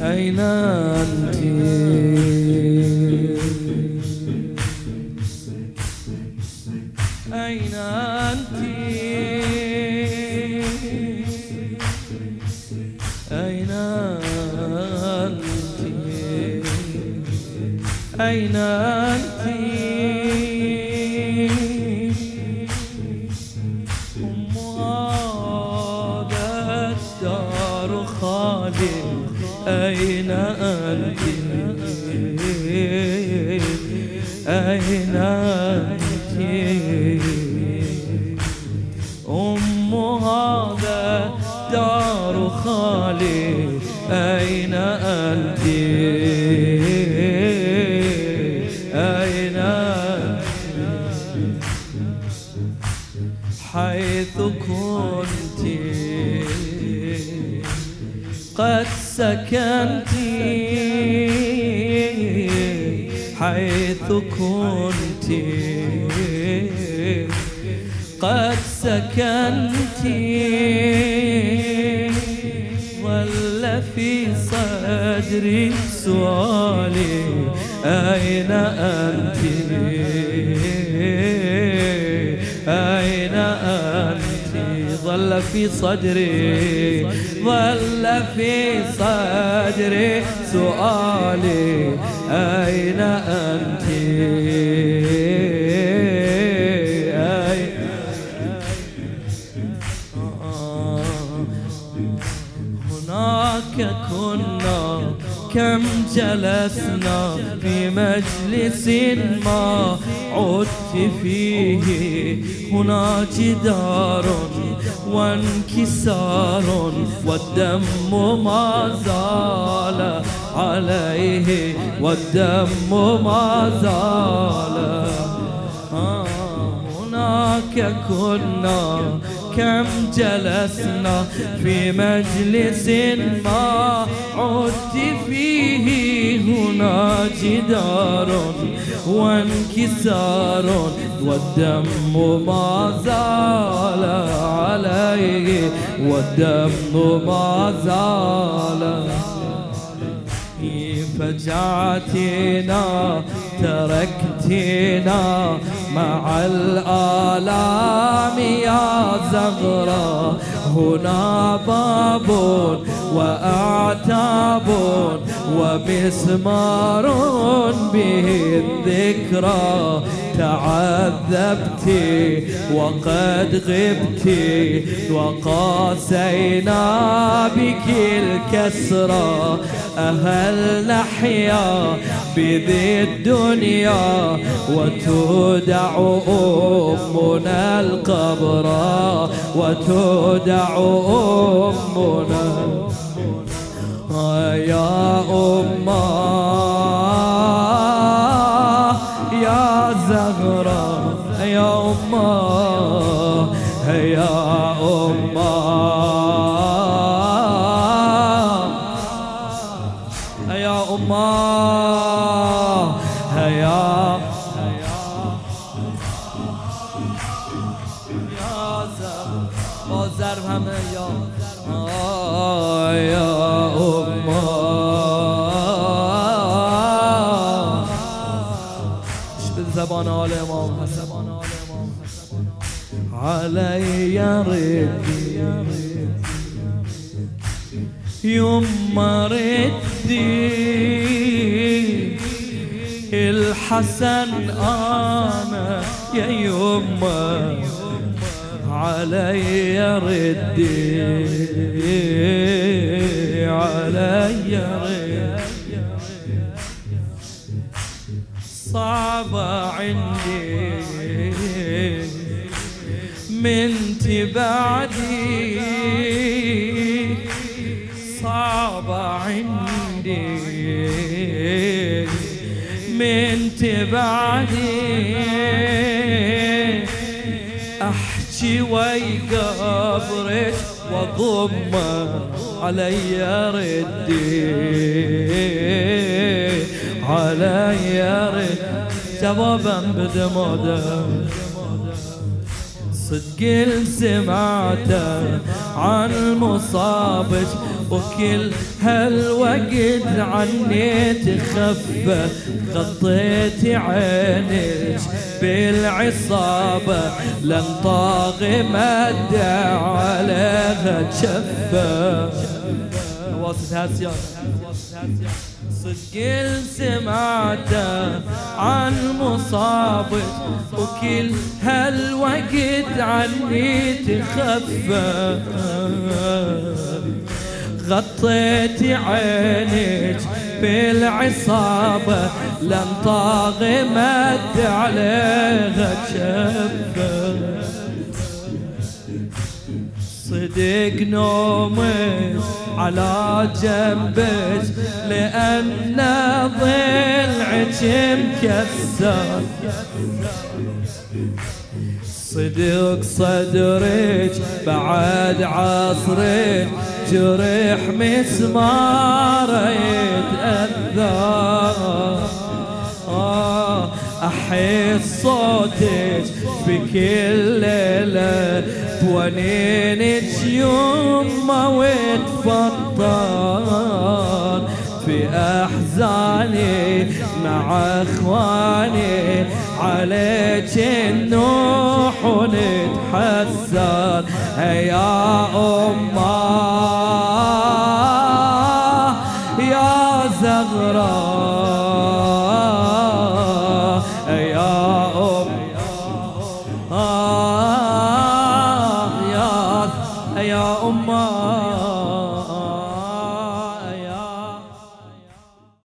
أين أين أنت؟ هذا الدار خالي أين أنت؟ أين أنت؟ أم هذا دار خالي أين أنت؟ حيث كنت. قد سكنت حيث كنت. قد سكنت ظل في صدري سؤالي أين أنت؟ ظل في صدري ظل في صدري سؤالي أين أنت؟ جلسنا في مجلس ما عدت فيه. هنا جدار وانكسار والدم ما زال عليه. والدم ما زال. آه هناك كنا كم جلسنا في مجلس ما عدت فيه هنا جدار وانكسار والدم ما زال عليه والدم ما زال فجعتنا تركتنا مع الآلام زغرة هنا باب وأعتاب ومسمار به الذكرى. تعذبت وقد غبت وقاسينا بك الكسرى. أهل نحيا بذي الدنيا وتودع أمنا القبر وتودع أمنا. يا أمة. يا الله هيا با ضرب همه یا یا امام به زبان آل امام حسن. علی ربی يما ردي الحسن أنا يا يما علي ردي علي ردي. صعبة عندي من تبعدي. صعبة عندي. من تبعدي. أحكي وي قبرك واضم علي ردي. علي ردي. جوابا بدموده. صدق سمعته عن مصابك. وكل هالوقت عني تخفى غطيت عينك بالعصابة لن طاغي مد عليها تشفى. صدق سمعته عن مصابك وكل هالوقت عني تخفى. غطيت عينك بالعصابة لن طاغي مد عليها شفة صدق نومك على جنبك لأن ضلعك مكسر. صدق صدرك بعد عصرك جرح مسمار يتأثر أحس صوتك بكل ليلة بونينك يوم وتفطر. في أحزاني مع أخواني عليك النوح ونتحسر يا أمة